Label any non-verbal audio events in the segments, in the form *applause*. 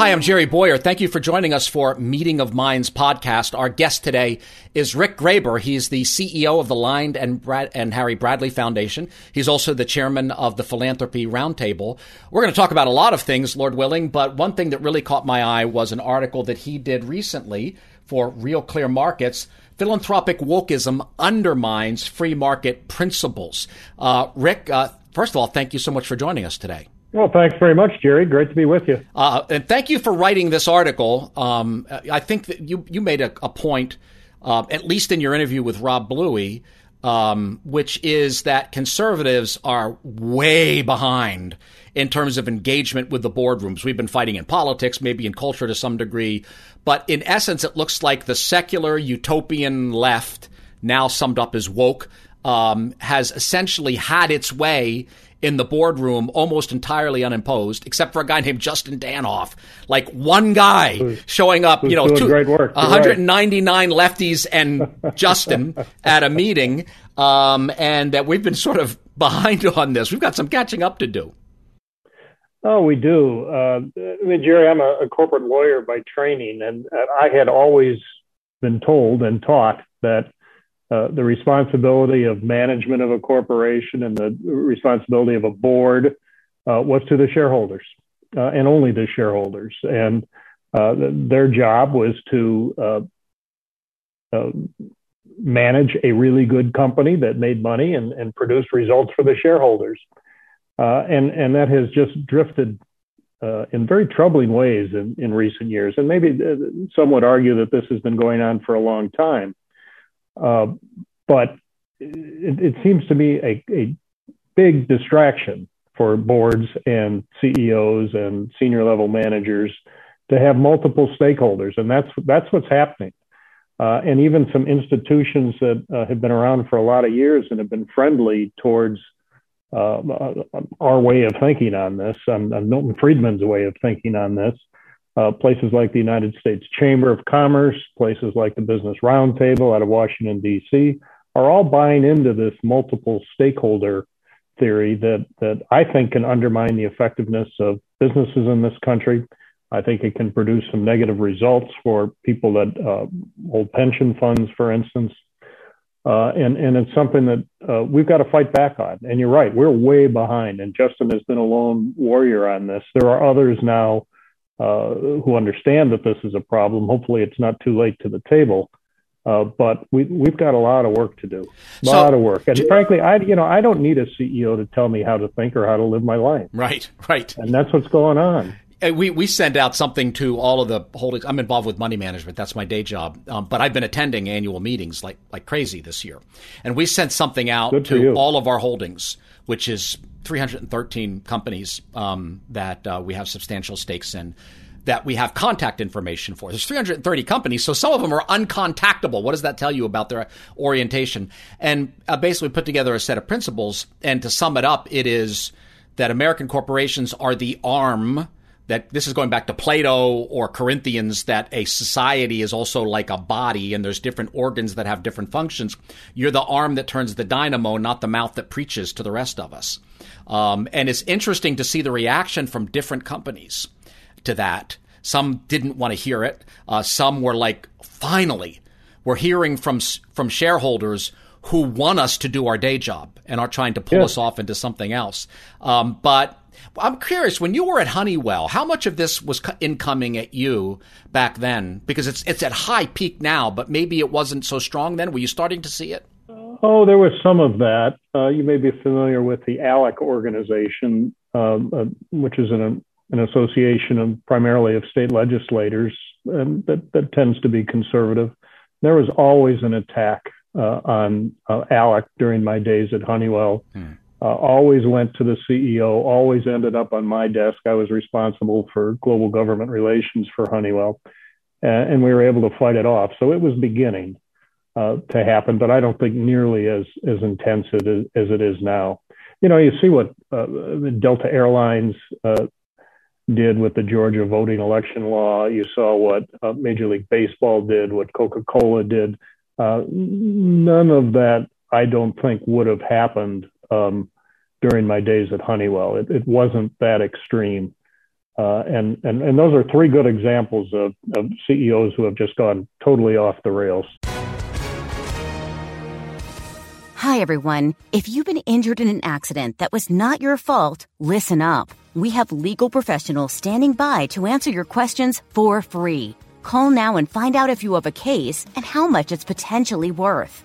Hi, I'm Jerry Bowyer. Thank you for joining us for Meeting of Minds podcast. Our guest today is Rick Graber. He's the CEO of the Lynde and, Brad- and Harry Bradley Foundation. He's also the chairman of the Philanthropy Roundtable. We're going to talk about a lot of things, Lord willing, but one thing that really caught my eye was an article that he did recently for Real Clear Markets. Philanthropic wokeism undermines free market principles. Uh, Rick, uh, first of all, thank you so much for joining us today. Well, thanks very much, Jerry. Great to be with you. Uh, and thank you for writing this article. Um, I think that you you made a, a point, uh, at least in your interview with Rob Bluey, um, which is that conservatives are way behind in terms of engagement with the boardrooms. We've been fighting in politics, maybe in culture to some degree, but in essence, it looks like the secular utopian left, now summed up as woke, um, has essentially had its way in the boardroom almost entirely unimposed, except for a guy named Justin Danhof. Like one guy who's, showing up, you know, two, great work. 199 right. lefties and Justin *laughs* at a meeting, um, and that we've been sort of behind *laughs* on this. We've got some catching up to do. Oh, we do. Uh, I mean, Jerry, I'm a, a corporate lawyer by training, and I had always been told and taught that uh, the responsibility of management of a corporation and the responsibility of a board uh, was to the shareholders uh, and only the shareholders. And uh, their job was to uh, manage a really good company that made money and, and produced results for the shareholders. and, and that has just drifted in very troubling ways in, in recent years. And maybe some would argue that this has been going on for a long time. Uh, but it, it, seems to me a, a, big distraction for boards and CEOs and senior level managers to have multiple stakeholders, and that's that's what's happening. Uh, and even some institutions that uh, have been around for a lot of years and have been friendly towards uh, our way of thinking on this, um, Milton Friedman's way of thinking on this, uh, places like the United States Chamber of Commerce, places like the Business Roundtable out of Washington, D.C., are all buying into this multiple stakeholder theory that, that I think can undermine the effectiveness of businesses in this country. I think it can produce some negative results for people that uh, hold pension funds, for instance. Uh, and, and it's something that uh, we've got to fight back on. And you're right, we're way behind. And Justin has been a lone warrior on this. There are others now uh, who understand that this is a problem. Hopefully, it's not too late to the table. Uh, but we, we've got a lot of work to do, a so, lot of work. And frankly, I you know I don't need a CEO to tell me how to think or how to live my life. Right, right. And that's what's going on. We we send out something to all of the holdings. I'm involved with money management. That's my day job. Um, but I've been attending annual meetings like like crazy this year, and we sent something out to all of our holdings, which is 313 companies um, that uh, we have substantial stakes in that we have contact information for. There's 330 companies, so some of them are uncontactable. What does that tell you about their orientation? And uh, basically put together a set of principles. And to sum it up, it is that American corporations are the arm that this is going back to Plato or Corinthians that a society is also like a body and there's different organs that have different functions. You're the arm that turns the dynamo, not the mouth that preaches to the rest of us. Um, and it's interesting to see the reaction from different companies to that. Some didn't want to hear it. Uh, some were like, finally, we're hearing from from shareholders who want us to do our day job and are trying to pull yeah. us off into something else. Um, but I'm curious, when you were at Honeywell, how much of this was incoming at you back then? Because it's it's at high peak now, but maybe it wasn't so strong then. Were you starting to see it? Oh, there was some of that. Uh, you may be familiar with the ALEC organization, um, uh, which is an, an association of primarily of state legislators and that, that tends to be conservative. There was always an attack uh, on uh, ALEC during my days at Honeywell. Hmm. Uh, always went to the CEO, always ended up on my desk. I was responsible for global government relations for Honeywell, uh, and we were able to fight it off. So it was beginning uh, to happen, but I don't think nearly as as intense as, it is now. You know, you see what uh, Delta Airlines uh, did with the Georgia voting election law. You saw what uh, Major League Baseball did, what Coca Cola did. none of that, I don't think, would have happened um, during my days at Honeywell. It, it wasn't that extreme. Uh, and, and, and those are three good examples of, of CEOs who have just gone totally off the rails. Hi, everyone. If you've been injured in an accident that was not your fault, listen up. We have legal professionals standing by to answer your questions for free. Call now and find out if you have a case and how much it's potentially worth.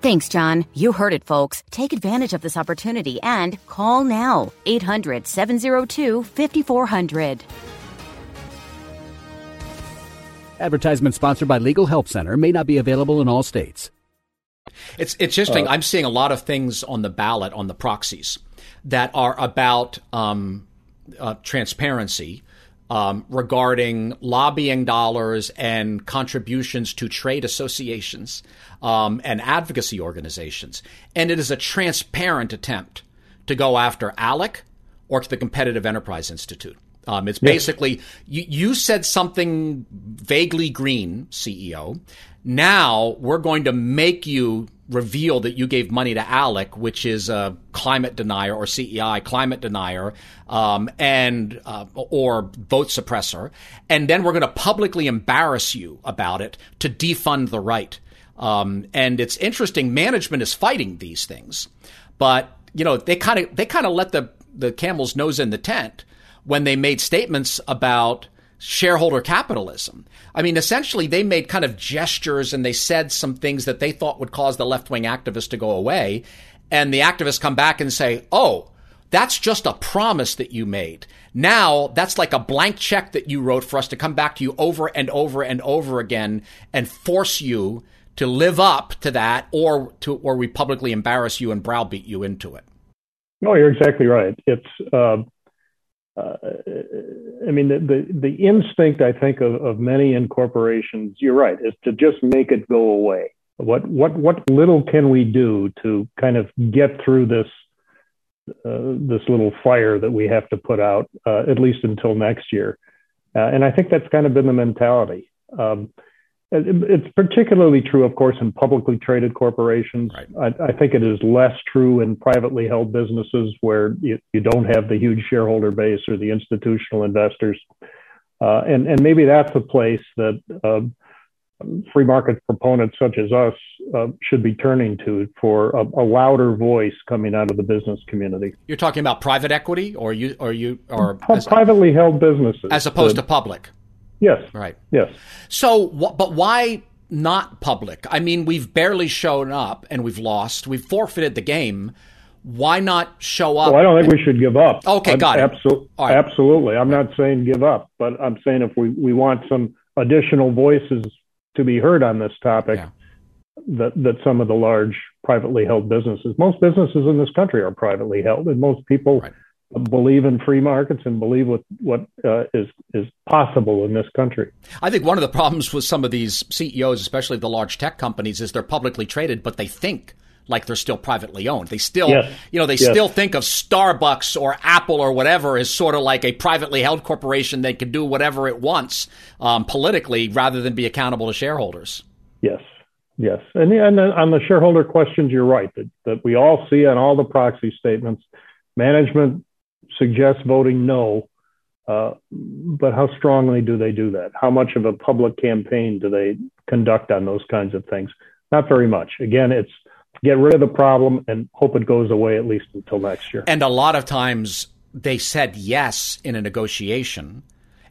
Thanks, John. You heard it, folks. Take advantage of this opportunity and call now 800 702 5400. Advertisement sponsored by Legal Help Center may not be available in all states. It's it's interesting. Uh, I'm seeing a lot of things on the ballot on the proxies that are about um, uh, transparency um, regarding lobbying dollars and contributions to trade associations um, and advocacy organizations. And it is a transparent attempt to go after ALEC or to the Competitive Enterprise Institute. Um, it's basically you, you said something vaguely green, CEO. Now we're going to make you reveal that you gave money to ALEC, which is a climate denier or CEI climate denier, um, and uh, or vote suppressor, and then we're going to publicly embarrass you about it to defund the right. Um, and it's interesting. Management is fighting these things, but you know they kind of they kind of let the the camel's nose in the tent when they made statements about shareholder capitalism. I mean, essentially, they made kind of gestures and they said some things that they thought would cause the left wing activists to go away. And the activists come back and say, oh, that's just a promise that you made. Now that's like a blank check that you wrote for us to come back to you over and over and over again and force you to live up to that or to or we publicly embarrass you and browbeat you into it. No, you're exactly right. It's uh, uh, I mean, the, the, the, instinct, I think, of, of many in corporations, you're right, is to just make it go away. What, what, what little can we do to kind of get through this, uh, this little fire that we have to put out, uh, at least until next year? Uh, and I think that's kind of been the mentality. Um, it's particularly true, of course, in publicly traded corporations. Right. I, I, think it is less true in privately held businesses where you, you don't have the huge shareholder base or the institutional investors. Uh, and, and maybe that's a place that uh, free market proponents such as us uh, should be turning to for a, a, louder voice coming out of the business community. You're talking about private equity, or you, or you, or privately held businesses, as opposed to public. Yes. Right. Yes. So, but why not public? I mean, we've barely shown up and we've lost. We've forfeited the game. Why not show up? Well, I don't think we should give up. Okay, I'm, got it. Absol- right. Absolutely. I'm not saying give up, but I'm saying if we, we want some additional voices to be heard on this topic, yeah. that, that some of the large privately held businesses, most businesses in this country are privately held, and most people right believe in free markets and believe what what uh, is is possible in this country. I think one of the problems with some of these CEOs, especially the large tech companies, is they're publicly traded, but they think like they're still privately owned. They still, yes. you know, they yes. still think of Starbucks or Apple or whatever as sort of like a privately held corporation that can do whatever it wants um, politically rather than be accountable to shareholders. Yes. Yes, and, and on the shareholder questions, you're right that, that we all see on all the proxy statements. Management suggest voting no, uh, but how strongly do they do that? How much of a public campaign do they conduct on those kinds of things? Not very much. Again, it's get rid of the problem and hope it goes away at least until next year. And a lot of times they said yes in a negotiation,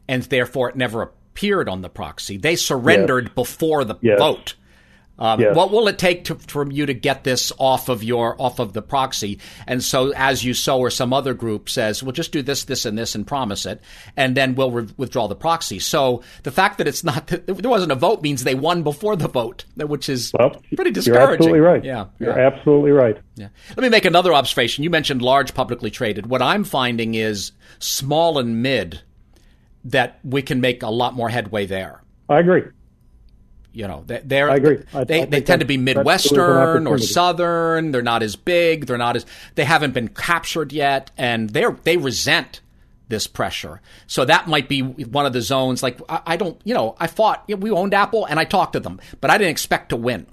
and therefore it never appeared on the proxy. They surrendered yes. before the yes. vote. Um, yes. What will it take to, for you to get this off of your off of the proxy? And so, as you sow, or some other group says, "We'll just do this, this, and this, and promise it," and then we'll re- withdraw the proxy. So the fact that it's not there wasn't a vote means they won before the vote, which is well, pretty discouraging. You're absolutely right. Yeah, you're yeah. absolutely right. Yeah. Let me make another observation. You mentioned large publicly traded. What I'm finding is small and mid that we can make a lot more headway there. I agree. You know, they're, I agree. I, they, I they tend to be Midwestern or Southern. They're not as big. They're not as, they haven't been captured yet. And they're, they resent this pressure. So that might be one of the zones. Like, I, I don't, you know, I fought, you know, we owned Apple and I talked to them, but I didn't expect to win.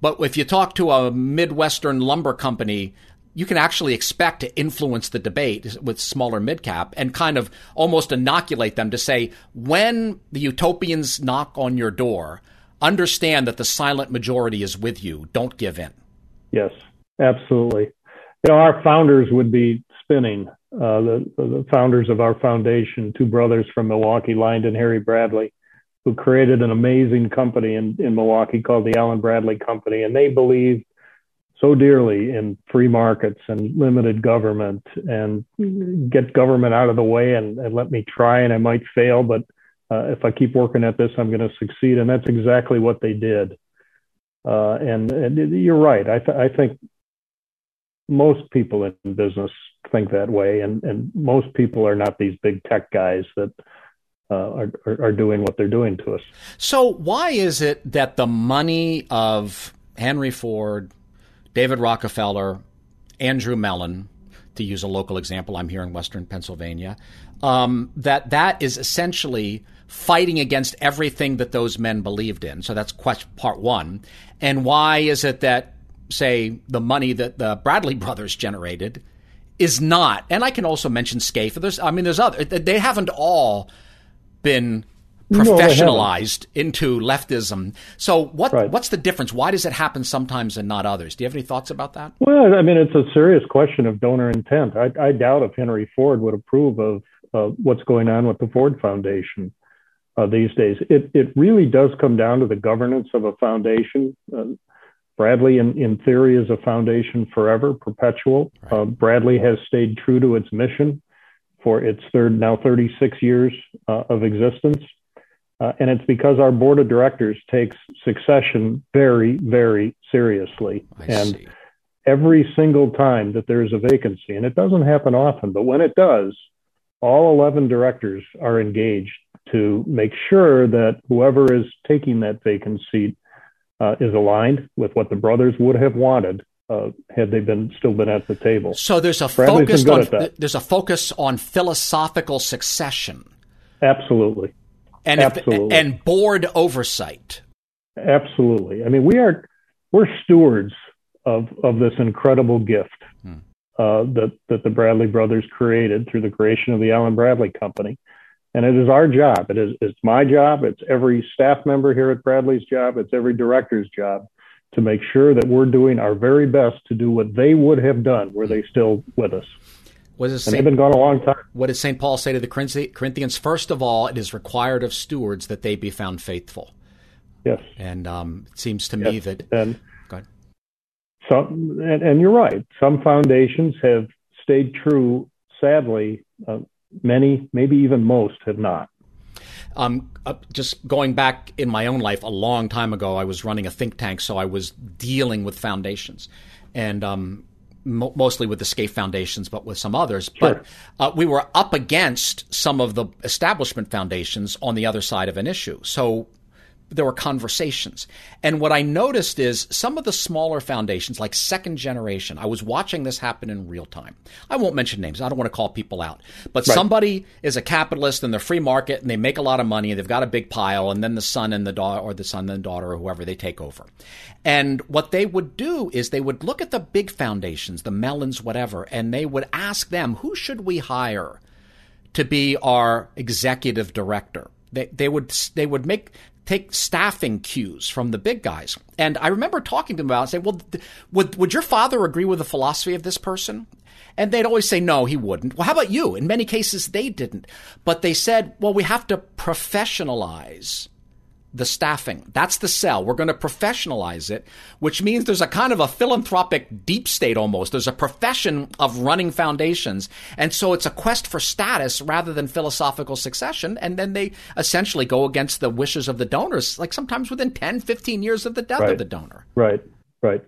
But if you talk to a Midwestern lumber company, you can actually expect to influence the debate with smaller mid cap and kind of almost inoculate them to say, when the utopians knock on your door, understand that the silent majority is with you. Don't give in. Yes, absolutely. You know, our founders would be spinning. Uh, the, the founders of our foundation, two brothers from Milwaukee, Lynde and Harry Bradley, who created an amazing company in, in Milwaukee called the Allen Bradley Company. And they believed so dearly in free markets and limited government and get government out of the way and, and let me try and I might fail, but uh, if I keep working at this, I'm going to succeed. And that's exactly what they did. Uh, and, and, you're right. I, th- I, think most people in business think that way, and, and most people are not these big tech guys that uh, are, are, doing what they're doing to us. So, why is it that the money of Henry Ford, David Rockefeller, Andrew Mellon, to use a local example, I'm here in Western Pennsylvania, um, that that is essentially fighting against everything that those men believed in. So that's question, part one. And why is it that, say, the money that the Bradley *laughs* brothers generated is not? And I can also mention Scaife. There's, I mean, there's other. They haven't all been professionalized no, into leftism. So what right. what's the difference? Why does it happen sometimes and not others? Do you have any thoughts about that? Well, I mean, it's a serious question of donor intent. I, I doubt if Henry Ford would approve of uh, what's going on with the Ford Foundation uh, these days. It it really does come down to the governance of a foundation. Uh, Bradley, in, in theory, is a foundation forever, perpetual. Uh, Bradley has stayed true to its mission for its third, now 36 years uh, of existence. Uh, and it's because our board of directors takes succession very, very seriously. I and see. every single time that there is a vacancy, and it doesn't happen often, but when it does, all 11 directors are engaged to make sure that whoever is taking that vacant seat uh, is aligned with what the brothers would have wanted uh, had they been still been at the table. So there's a focus on there's a focus on philosophical succession. Absolutely and Absolutely. If, and board oversight. Absolutely. I mean, we are we're stewards of of this incredible gift hmm. uh, that that the Bradley brothers created through the creation of the Allen Bradley Company, and it is our job. It is it's my job. It's every staff member here at Bradley's job. It's every director's job to make sure that we're doing our very best to do what they would have done were they still with us. What does Saint, they've been gone a long time. What does St. Paul say to the Corinthians? First of all, it is required of stewards that they be found faithful. Yes. And um, it seems to yes. me that. And, Go Some, and, and, you're right. Some foundations have stayed true. Sadly, uh, many, maybe even most, have not. Um, uh, just going back in my own life, a long time ago, I was running a think tank, so I was dealing with foundations. And um, mo- mostly with the Scaife Foundations, but with some others. Sure. But uh, we were up against some of the establishment foundations on the other side of an issue. So there were conversations. And what I noticed is some of the smaller foundations, like Second Generation, I was watching this happen in real time. I won't mention names. I don't want to call people out. But right. somebody is a capitalist in the free market and they make a lot of money and they've got a big pile and then the son and the daughter or the son and the daughter or whoever they take over. And what they would do is they would look at the big foundations, the Mellons, whatever, and they would ask them, who should we hire to be our executive director? They, they would they would make take staffing cues from the big guys. And I remember talking to them about it and saying, well, th- would, would your father agree with the philosophy of this person? And they'd always say, no, he wouldn't. Well, how about you? In many cases, they didn't. But they said, well, we have to professionalize the staffing. That's the sell. We're going to professionalize it, which means there's a kind of a philanthropic deep state almost. There's a profession of running foundations. And so it's a quest for status rather than philosophical succession. And then they essentially go against the wishes of the donors, like sometimes within 10, 15 years of the death right. of the donor. Right, right.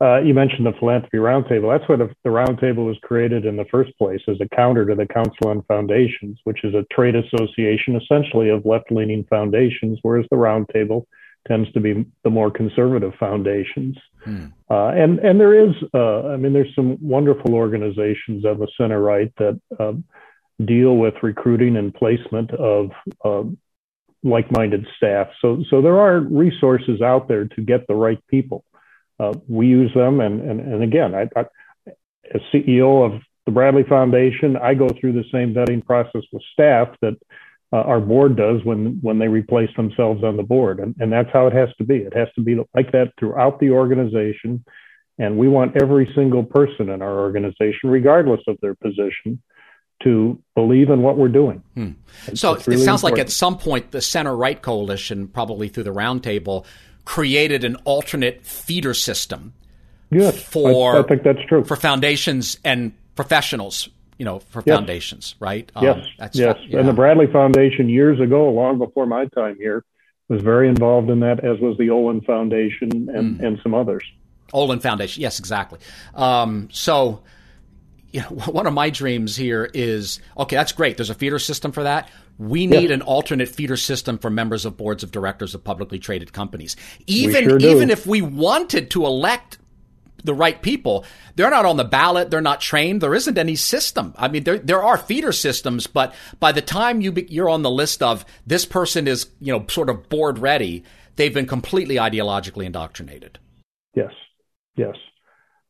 Uh, you mentioned the philanthropy roundtable. That's what the roundtable was created in the first place as a counter to the Council on Foundations, which is a trade association essentially of left-leaning foundations, whereas the roundtable tends to be the more conservative foundations. Hmm. Uh, and and there is, uh, I mean, there's some wonderful organizations on the center right that um, deal with recruiting and placement of um, like-minded staff. So so there are resources out there to get the right people uh, we use them. And, and, and again, I, I, as CEO of the Bradley Foundation, I go through the same vetting process with staff that uh, our board does when, when they replace themselves on the board. And, and that's how it has to be. It has to be like that throughout the organization. And we want every single person in our organization, regardless of their position, to believe in what we're doing. Hmm. So really it sounds important. like at some point the center right coalition, probably through the roundtable, created an alternate feeder system. Yes, for I, I think that's true for foundations and professionals. You know, for yes. foundations, right? Yes, um, yes. Yeah. And the Bradley Foundation years ago, long before my time here, was very involved in that, as was the Olin Foundation and, mm. and some others. Olin Foundation, yes, exactly. Um, so, you *laughs* know, one of my dreams here is okay. That's great. There's a feeder system for that. We need an alternate feeder system for members of boards of directors of publicly traded companies. Even sure even if we wanted to elect the right people, they're not on the ballot. They're not trained. There isn't any system. I mean, there there are feeder systems, but by the time you be, you're on the list of this person is you know sort of board ready, they've been completely ideologically indoctrinated. Yes, yes,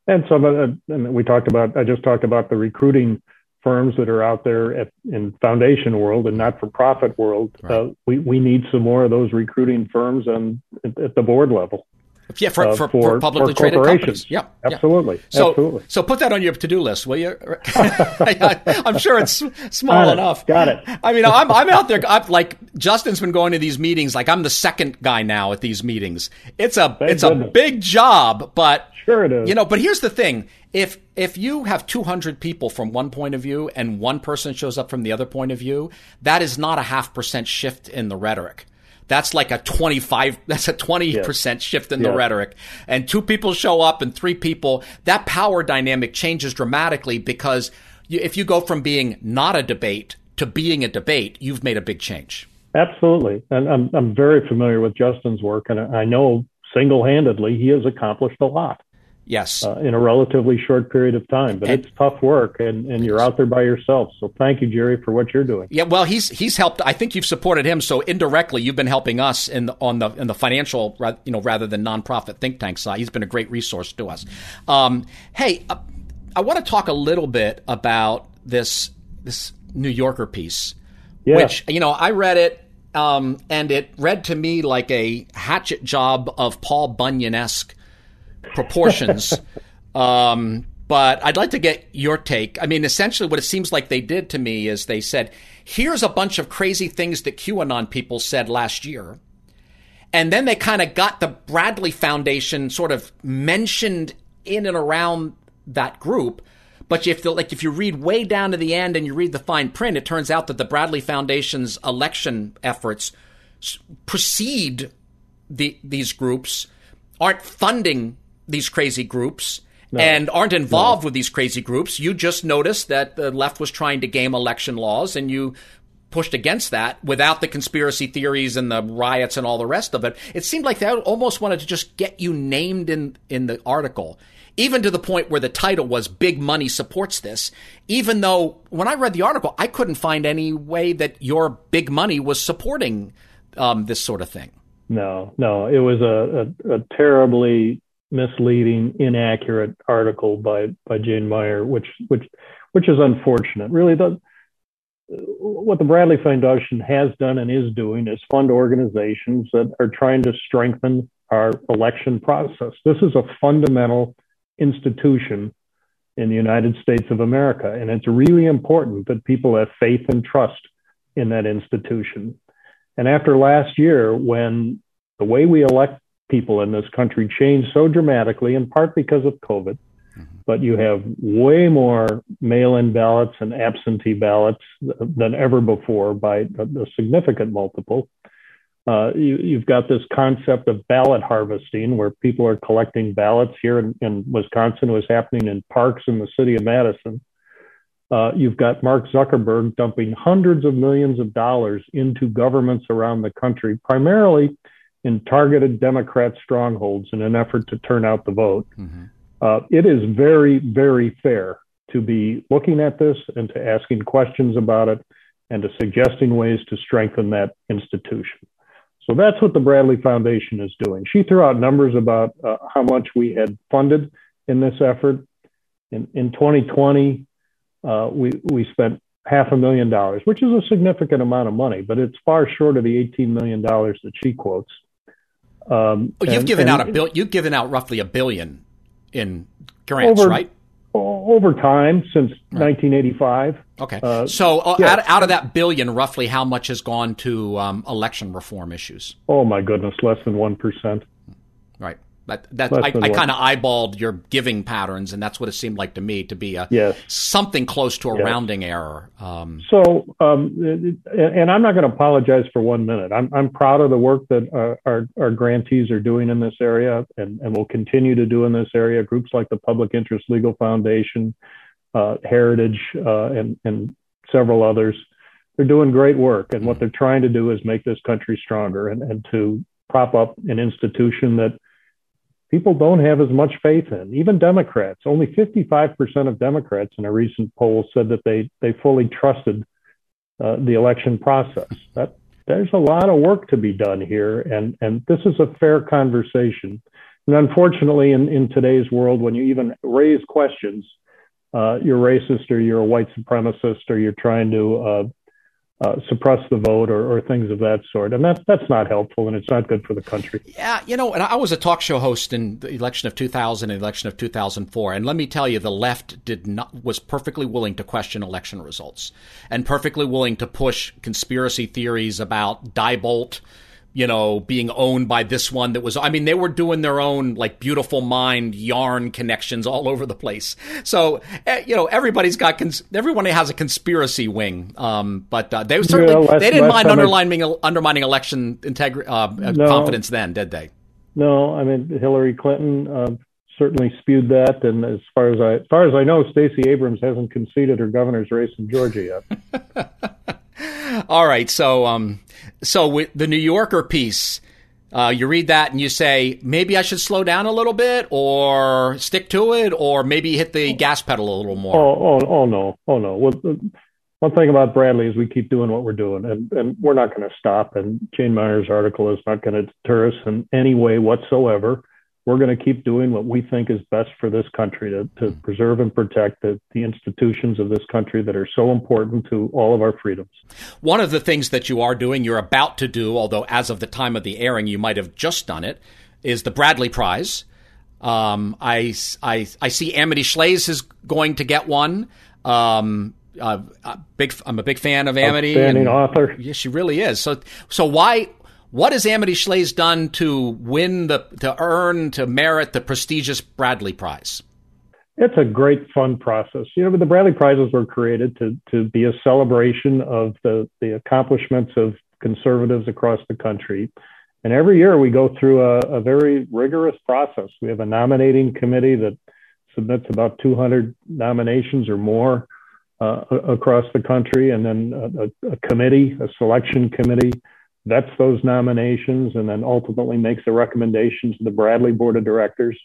and some of the, uh, and we talked about. I just talked about the recruiting firms that are out there at, in foundation world and not for profit world. Right. Uh, we, we need some more of those recruiting firms and at the board level. Yeah, for, uh, for, for, for, publicly for traded companies. Yeah, absolutely. Yeah. So, absolutely. so put that on your to do list, will you? *laughs* *laughs* I, am sure it's small Got enough. Got it. I mean, I'm, I'm out there. I'm like Justin's been going to these meetings. Like I'm the second guy now at these meetings. It's a Thank it's goodness. a big job, but sure it is. You know, but here's the thing: if if you have 200 people from one point of view and one person shows up from the other point of view, that is not a half percent shift in the rhetoric. That's like a 25, *laughs* that's a 20% yes. shift in the rhetoric. And two people show up and three people, that power dynamic changes dramatically because if you go from being not a debate to being a debate, you've made a big change. Absolutely. And I'm, I'm very familiar with Justin's work, and I know single handedly he has accomplished a lot. Yes. Uh, in a relatively short period of time, but and, it's tough work, and, and you're out there by yourself. So thank you, Jerry, for what you're doing. Yeah, well, he's he's helped. I think you've supported him, so indirectly you've been helping us in the, on the in the financial, you know, rather than nonprofit think tank side. He's been a great resource to us. Um, hey, uh, I want to talk a little bit about this this New Yorker piece, yeah. which you know I read it. Um, and it read to me like a hatchet job of Paul Bunyan esque proportions. *laughs* um, but I'd like to get your take. I mean, essentially, what it seems like they did to me is they said, here's a bunch of crazy things that QAnon people said last year. And then they kind of got the Bradley Foundation sort of mentioned in and around that group. But if the, like if you read way down to the end and you read the fine print, it turns out that the Bradley Foundation's election efforts precede the, these groups, aren't funding these crazy groups no. and aren't involved no. with these crazy groups. You just noticed that the left was trying to game election laws and you pushed against that without the conspiracy theories and the riots and all the rest of it. It seemed like they almost wanted to just get you named in, in the article, even to the point where the title was Big Money Supports This, even though when I read the article, I couldn't find any way that your big money was supporting um, this sort of thing. No, no, it was a, a, a terribly misleading, inaccurate article by by Jane Mayer, which which which is unfortunate. Really, the what the Bradley Foundation has done and is doing is fund organizations that are trying to strengthen our election process. This is a fundamental institution in the United States of America, and it's really important that people have faith and trust in that institution. And after last year, when the way we elect people in this country changed so dramatically, in part because of COVID, but you have way more mail-in ballots and absentee ballots than ever before by a, significant multiple. Uh, you, have got this concept of ballot harvesting, where people are collecting ballots here in, in Wisconsin. It was happening in parks in the city of Madison. Uh, you've got Mark Zuckerberg dumping hundreds of millions of dollars into governments around the country, primarily in targeted Democrat strongholds in an effort to turn out the vote. Mm-hmm. Uh, it is very, very fair to be looking at this and to asking questions about it and to suggesting ways to strengthen that institution. So that's what the Bradley Foundation is doing. She threw out numbers about uh, how much we had funded in this effort. In, in 2020, uh, we, we spent half a million dollars, which is a significant amount of money, but it's far short of the $18 million that she quotes. Um, oh, you've and, given and, out a bill. You've given out roughly a billion in grants, over, right? Over time since right. 1985. Okay. Uh, so uh, out, out, of that billion, roughly how much has gone to um, election reform issues? Oh my goodness, less than one percent. Right. That, that I, I kind of eyeballed your giving patterns, and that's what it seemed like to me to be a yes. something close to a yes. rounding error. Um, so, um, and I'm not going to apologize for one minute. I'm, I'm proud of the work that our, our, our, grantees are doing in this area, and, and will continue to do in this area. Groups like the Public Interest Legal Foundation, uh, Heritage, uh, and, and several others, they're doing great work. And what mm-hmm. they're trying to do is make this country stronger and, and to prop up an institution that people don't have as much faith in. Even Democrats, only 55% of Democrats in a recent poll said that they, they fully trusted uh, the election process. That, there's a lot of work to be done here, and, and this is a fair conversation. And unfortunately, in, in today's world, when you even raise questions, uh, you're racist or you're a white supremacist or you're trying to uh, suppress the vote or, or, things of that sort. And that's that's not helpful and it's not good for the country. Yeah, you know, and I was a talk show host in the election of 2000 and election of 2004. And let me tell you, the left did not, was perfectly willing to question election results and perfectly willing to push conspiracy theories about Diebold you know, being owned by this one that was, I mean, they were doing their own like beautiful mind yarn connections all over the place. So, uh, you know, everybody's got, cons- everyone has a conspiracy wing. Um, but uh, they certainly, yeah, last, they didn't mind undermining, I... undermining election integrity, uh, uh, no, confidence then, did they? No, I mean, Hillary Clinton, uh, certainly spewed that. And as far as I, as far as I know, Stacey Abrams hasn't conceded her governor's race in Georgia yet. *laughs* All right. So, um, so with the New Yorker piece, uh, you read that and you say, maybe I should slow down a little bit or stick to it or maybe hit the gas pedal a little more. Oh, oh, oh no. Oh, no. Well, one thing about Bradley is we keep doing what we're doing and, and we're not going to stop. And Jane Mayer's article is not going to deter us in any way whatsoever we're going to keep doing what we think is best for this country to, to hmm. preserve and protect the, the institutions of this country that are so important to all of our freedoms. One of the things that you are doing, you're about to do, although as of the time of the airing, you might have just done it, is the Bradley Prize. Um, I, I, I see Amity Shlaes is going to get one. Um, uh, big, I'm a big fan of Amity. Outstanding and, author. Yeah, she really is. So, so why what has Amity Shlaes done to win the, to earn, to merit the prestigious Bradley Prize? It's a great fun process. You know, the Bradley Prizes were created to, to be a celebration of the, the accomplishments of conservatives across the country. And every year we go through a, a very rigorous process. We have a nominating committee that submits about 200 nominations or more uh, across the country, and then a, a, committee, a selection committee, vets those nominations and then ultimately makes a recommendation to the Bradley Board of Directors.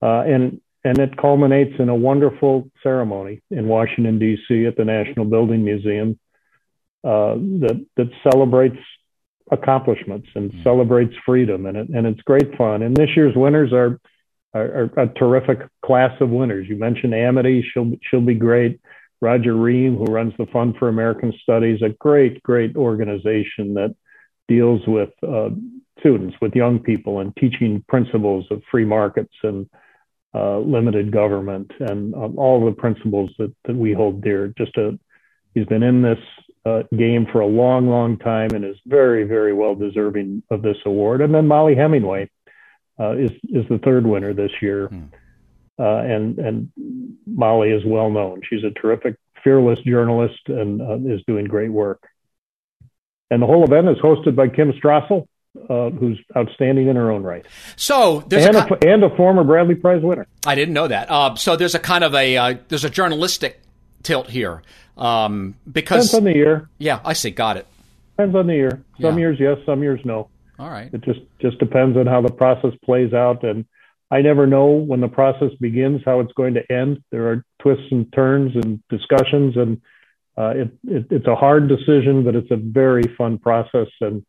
Uh, and, and it culminates in a wonderful ceremony in Washington, D.C. at the National Building Museum uh, that, that celebrates accomplishments and mm-hmm. celebrates freedom. And, it, and it's great fun. And this year's winners are, are, are, a terrific class of winners. You mentioned Amity, she'll, she'll be great. Roger Ream, who runs the Fund for American Studies, a great, great organization that deals with uh, students, with young people, and teaching principles of free markets and uh, limited government and um, all the principles that, that we hold dear. Just a, he's been in this uh, game for a long, long time and is very, very well deserving of this award. And then Mollie Hemingway uh, is is the third winner this year, hmm. uh, and and Mollie is well known. She's a terrific, fearless journalist and uh, is doing great work. And the whole event is hosted by Kim Strassel, uh, who's outstanding in her own right. So there's and a, a, and a former Bradley Prize winner. I didn't know that. Uh, so there's a kind of a uh, there's a journalistic tilt here um, because depends on the year. Yeah, I see. Got it. Depends on the year. Some yeah. years yes, some years no. All right. It just just depends on how the process plays out, and I never know when the process begins how it's going to end. There are twists and turns and discussions, and Uh, it, it, it's a hard decision, but it's a very fun process, and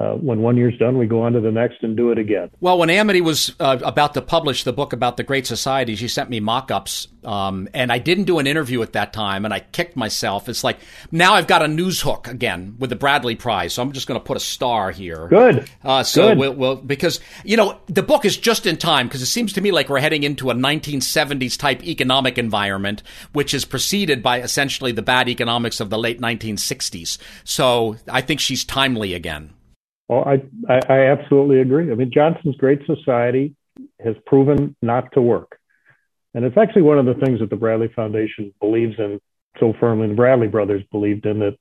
uh, when one year's done, we go on to the next and do it again. Well, when Amity was uh, about to publish the book about the Great Society, she sent me mock ups, um, and I didn't do an interview at that time, and I kicked myself. It's like now I've got a news hook again with the Bradley Prize, so I'm just going to put a star here. Good. Uh, so Good. We'll, we'll, because you know the book is just in time because it seems to me like we're heading into a 1970s type economic environment, which is preceded by essentially the bad economics of the late 1960s. So I think she's timely again. Well, I, I, I absolutely agree. I mean, Johnson's Great Society has proven not to work. And it's actually one of the things that the Bradley Foundation believes in so firmly, the Bradley brothers believed in that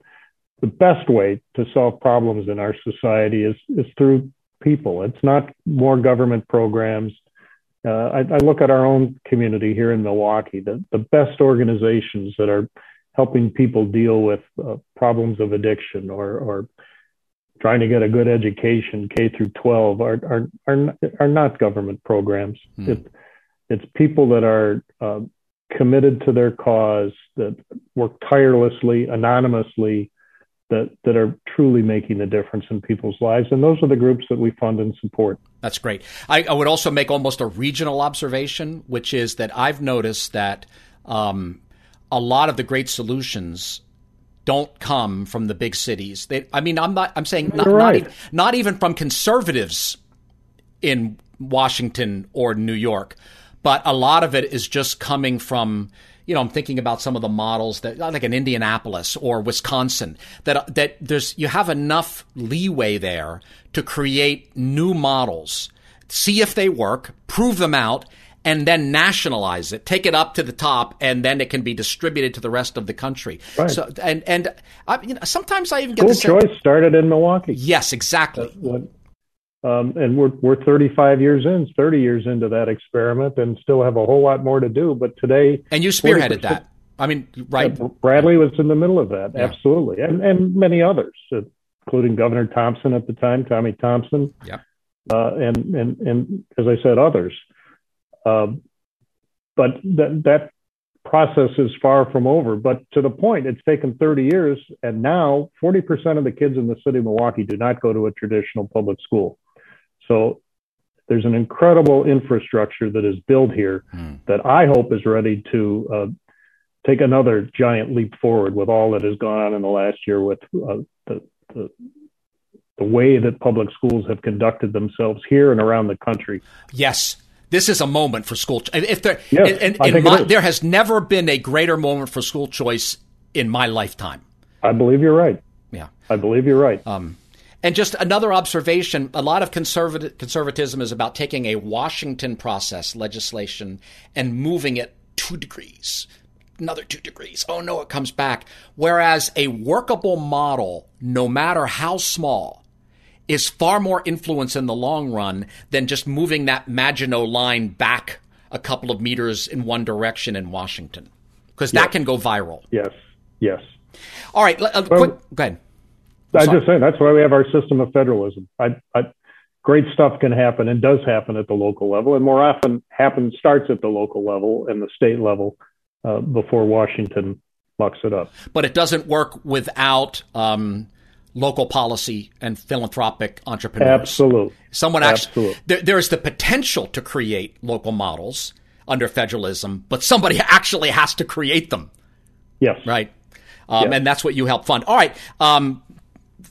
the best way to solve problems in our society is, is through people. It's not more government programs. Uh, I, I, look at our own community here in Milwaukee, the, the best organizations that are helping people deal with uh, problems of addiction or, or trying to get a good education, K through 12, are are are, are not government programs. Mm. It, it's people that are uh, committed to their cause, that work tirelessly, anonymously, that that are truly making a difference in people's lives, and those are the groups that we fund and support. That's great. I, I would also make almost a regional observation, which is that I've noticed that um, a lot of the great solutions don't come from the big cities. They, I mean, I'm not. I'm saying not, right. not, even, not even from conservatives in Washington or New York, but a lot of it is just coming from. You know, I'm thinking about some of the models that, like in Indianapolis or Wisconsin, that that there's you have enough leeway there to create new models, see if they work, prove them out, and then nationalize it, take it up to the top, and then it can be distributed to the rest of the country. Right. So, and and I, you know, sometimes I even get school choice started in Milwaukee. Yes, exactly. Um, and we're we're 35 years in, 30 years into that experiment, and still have a whole lot more to do. But today, and you spearheaded that. I mean, right? Bradley was in the middle of that, yeah. absolutely, and and many others, including Governor Thompson at the time, Tommy Thompson. Yeah. Uh, and and and as I said, others. Um, but that that process is far from over. But to the point, it's taken 30 years, and now 40% of the kids in the city of Milwaukee do not go to a traditional public school. So there's an incredible infrastructure that is built here mm. that I hope is ready to uh, take another giant leap forward with all that has gone on in the last year with uh, the, the the way that public schools have conducted themselves here and around the country. Yes, this is a moment for school. If there, yes, and, and my, there has never been a greater moment for school choice in my lifetime. I believe you're right. Yeah, I believe you're right. Um, and just another observation: a lot of conservative conservatism is about taking a Washington process legislation and moving it two degrees, another two degrees. Oh no, it comes back. Whereas a workable model, no matter how small, is far more influence in the long run than just moving that Maginot line back a couple of meters in one direction in Washington, because that yes. can go viral. Yes, yes. All right, uh, well, quick, go ahead. I'm just saying that's why we have our system of federalism. I, I, great stuff can happen and does happen at the local level, and more often happens starts at the local level and the state level uh, before Washington mucks it up. But it doesn't work without um, local policy and philanthropic entrepreneurs. Absolutely. Someone actually, Absolutely. There, there is the potential to create local models under federalism, but somebody *laughs* actually has to create them. Yes. Right. Um, yes. And that's what you help fund. All right. Um,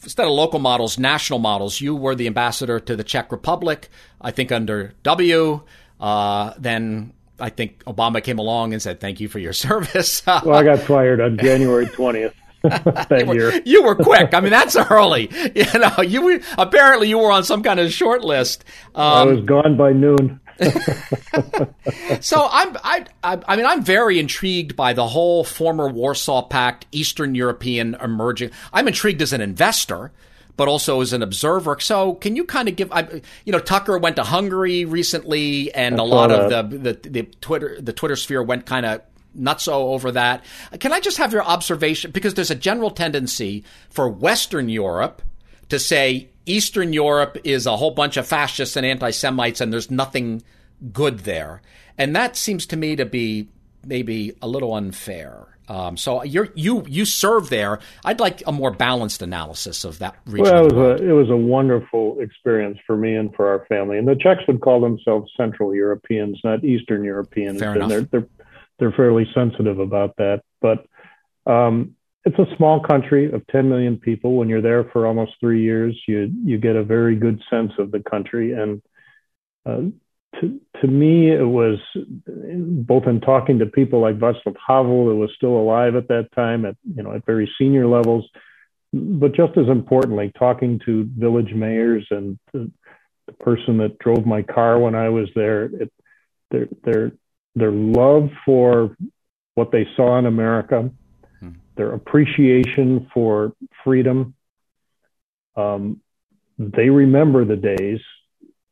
instead of local models, national models. You were the ambassador to the Czech Republic, I think under W. Uh, then I think Obama came along and said, "Thank you for your *laughs* service." well, I got fired on *laughs* January twentieth. *laughs* that you were, year. You were quick. I mean, that's early. *laughs* You know, you were, apparently you were on some kind of short list. Um, I was gone by noon. *laughs* so I'm I, I, I mean I'm very intrigued by the whole former Warsaw Pact Eastern European emerging. I'm intrigued as an investor but also as an observer. So, can you kind of give? I, you know, Tucker went to Hungary recently, and a lot of the, the, the Twitter the Twitter sphere went kind of nutso over that. Can I just have your observation? Because there's a general tendency for Western Europe to say Eastern Europe is a whole bunch of fascists and anti Semites, and there's nothing good there. And that seems to me to be maybe a little unfair. Um, so you you you serve there. I'd like a more balanced analysis of that region. Well, it was a it was a wonderful experience for me and for our family. And the Czechs would call themselves Central Europeans, not Eastern Europeans. Fair and enough. They're, they're they're fairly sensitive about that. But um, it's a small country of 10 million people. When you're there for almost three years, you you get a very good sense of the country. And uh, to, to me, it was both in talking to people like Václav Havel, who was still alive at that time, at you know at very senior levels, but just as importantly, talking to village mayors and the, the person that drove my car when I was there. It, their their their love for what they saw in America, hmm. their appreciation for freedom. Um, they remember the days,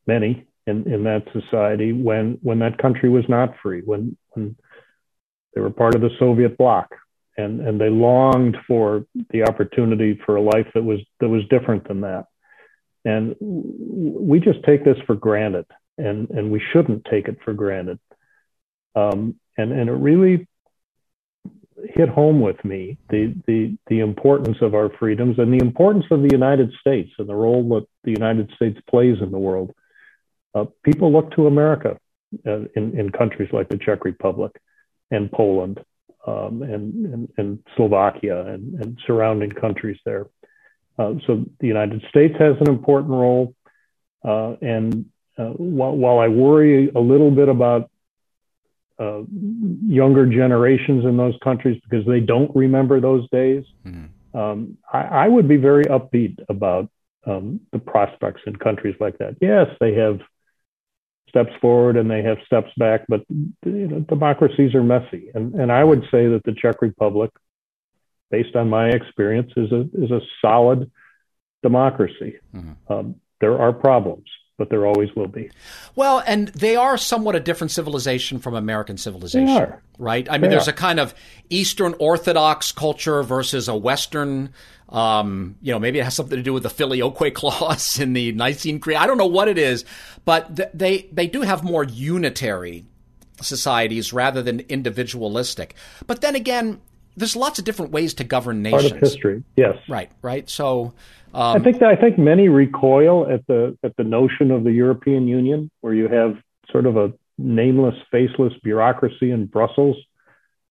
many in, in that society when when that country was not free, when when they were part of the Soviet bloc, and and they longed for the opportunity for a life that was that was different than that. And we just take this for granted, and and we shouldn't take it for granted. Um, and and it really hit home with me the the the importance of our freedoms and the importance of the United States and the role that the United States plays in the world uh, people look to America uh, in, in countries like the Czech Republic and Poland um, and, and, and, Slovakia and, and, surrounding countries there. Uh, so the United States has an important role. Uh, and uh, while, while, I worry a little bit about uh, younger generations in those countries because they don't remember those days, mm-hmm. um, I, I, would be very upbeat about um, the prospects in countries like that. Yes, they have steps forward and they have steps back, but you know, democracies are messy. And, and I would say that the Czech Republic, based on my experience, is a, is a solid democracy. Mm-hmm. Um, there are problems but there always will be. Well, and they are somewhat a different civilization from American civilization, right? I mean, there's are. a kind of Eastern Orthodox culture versus a Western. Um, you know, maybe it has something to do with the filioque *laughs* clause in the Nicene Creed. I don't know what it is, but th- they they do have more unitary societies rather than individualistic. But then again, there's lots of different ways to govern nations. Part of history, yes. Right, right. So um, I think that, I think many recoil at the at the notion of the European Union, where you have sort of a nameless, faceless bureaucracy in Brussels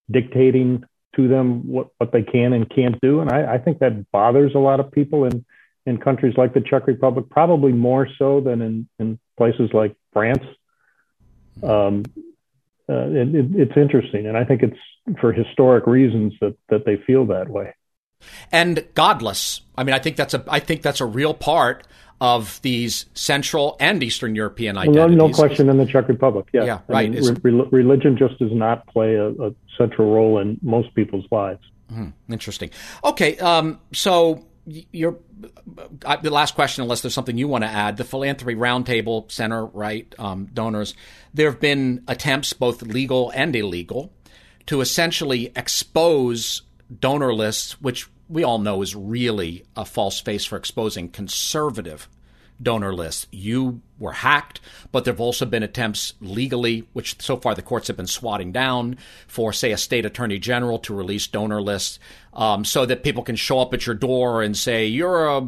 dictating to them what, what they can and can't do. And I, I think that bothers a lot of people in, in countries like the Czech Republic, probably more so than in, in places like France. Um, uh, it, it, it's interesting, and I think it's for historic reasons that that they feel that way and godless. I mean, I think that's a I think that's a real part of these Central and Eastern European identities. no, no question in the Czech Republic. Yeah, yeah right. I mean, re- religion just does not play a, a, central role in most people's lives. Hmm, interesting. Okay, um, so your uh, the last question, unless there's something you want to add, the Philanthropy Roundtable Center, right? Um, donors. There have been attempts, both legal and illegal, to essentially expose donor lists, which we all know is really a false face for exposing conservative donor lists. You were hacked, but there have also been attempts legally, which so far the courts have been swatting down, for, say, a state attorney general to release donor lists um, so that people can show up at your door and say, you're a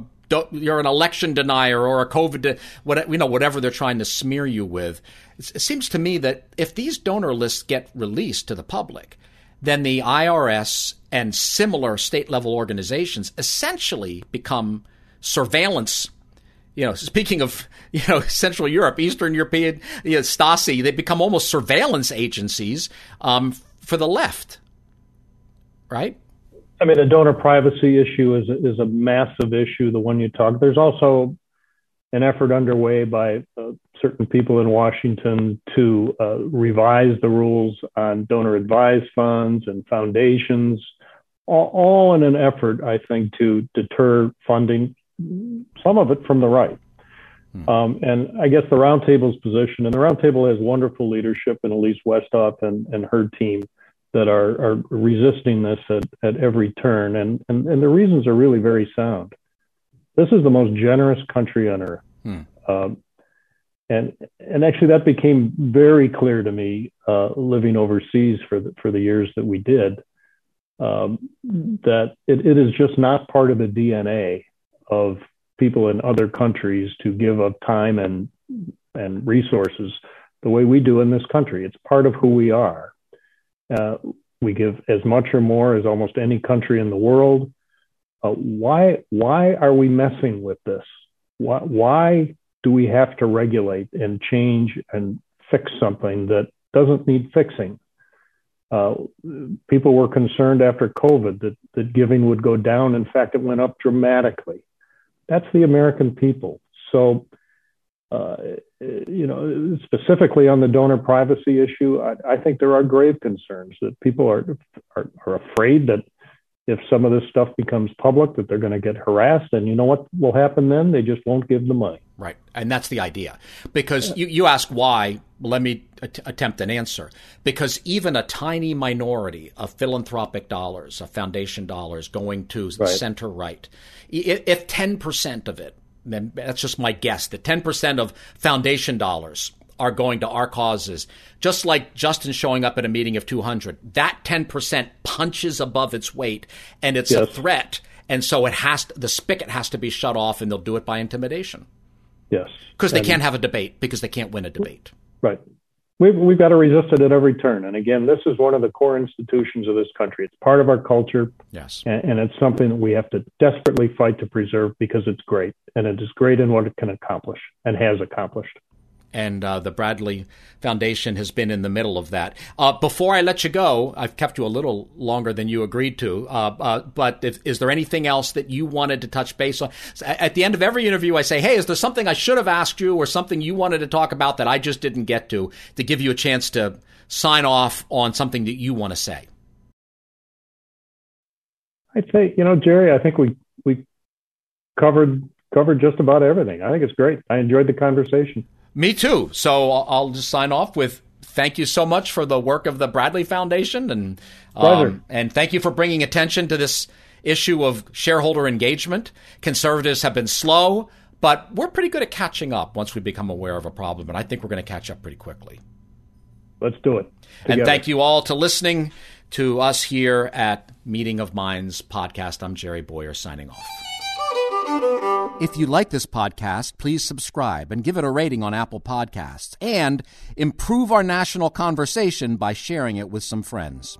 you're an election denier or a COVID, what, you know, whatever they're trying to smear you with. It seems to me that if these donor lists get released to the public, then the IRS and similar state level organizations essentially become surveillance. You know, speaking of *laughs* you know Central Europe, Eastern European you know, Stasi, they become almost surveillance agencies um, for the left, right? I mean, the donor privacy issue is is a massive issue. The one you talk. There's also an effort underway by uh, certain people in Washington to uh, revise the rules on donor advised funds and foundations, all, all, in an effort, I think, to deter funding, some of it from the right. Hmm. Um, and I guess the roundtable's position, and the roundtable has wonderful leadership in Elise Westhoff and, and her team that are, are resisting this at, at every turn. And, and, and the reasons are really very sound. This is the most generous country on earth. Hmm. Um, and and actually that became very clear to me uh, living overseas for the, for the years that we did um, that it, it is just not part of the DNA of people in other countries to give up time and and resources the way we do in this country. It's part of who we are. Uh, we give as much or more as almost any country in the world. Uh, why why are we messing with this? Why, why do we have to regulate and change and fix something that doesn't need fixing? Uh, people were concerned after COVID that, that giving would go down. In fact, it went up dramatically. That's the American people. So, uh, you know, specifically on the donor privacy issue, I, I, think there are grave concerns that people are, are, are afraid that if some of this stuff becomes public that they're going to get harassed and you know what will happen then? They just won't give the money. Right. And that's the idea. Because you, you ask why let me att- attempt an answer. Because even a tiny minority of philanthropic dollars of foundation dollars going to right. center right if 10% of it then that's just my guess that 10% of foundation dollars are going to our causes. Just like Justin showing up at a meeting of 200, that 10% punches above its weight and it's yes. a threat. And so it has to, the spigot has to be shut off and they'll do it by intimidation. Yes. Because they can't have a debate because they can't win a debate. Right. We've, we've got to resist it at every turn. And again, this is one of the core institutions of this country. It's part of our culture. Yes. And, and it's something that we have to desperately fight to preserve because it's great. And it is great in what it can accomplish and has accomplished and uh, the Bradley Foundation has been in the middle of that. Uh, before I let you go, I've kept you a little longer than you agreed to, uh, uh but if, is there anything else that you wanted to touch base on? At the end of every interview, I say, hey, is there something I should have asked you or something you wanted to talk about that I just didn't get to, to give you a chance to sign off on something that you want to say? I'd say, you know, Jerry, I think we, we covered covered just about everything. I think it's great. I enjoyed the conversation. Me too. So I'll just sign off with thank you so much for the work of the Bradley Foundation and um, and thank you for bringing attention to this issue of shareholder engagement. Conservatives have been slow, but we're pretty good at catching up once we become aware of a problem, and I think we're going to catch up pretty quickly. Let's do it. Together. And thank you all to listening to us here at Meeting of Minds podcast. I'm Jerry Bowyer signing off. If you like this podcast, please subscribe and give it a rating on Apple Podcasts and improve our national conversation by sharing it with some friends.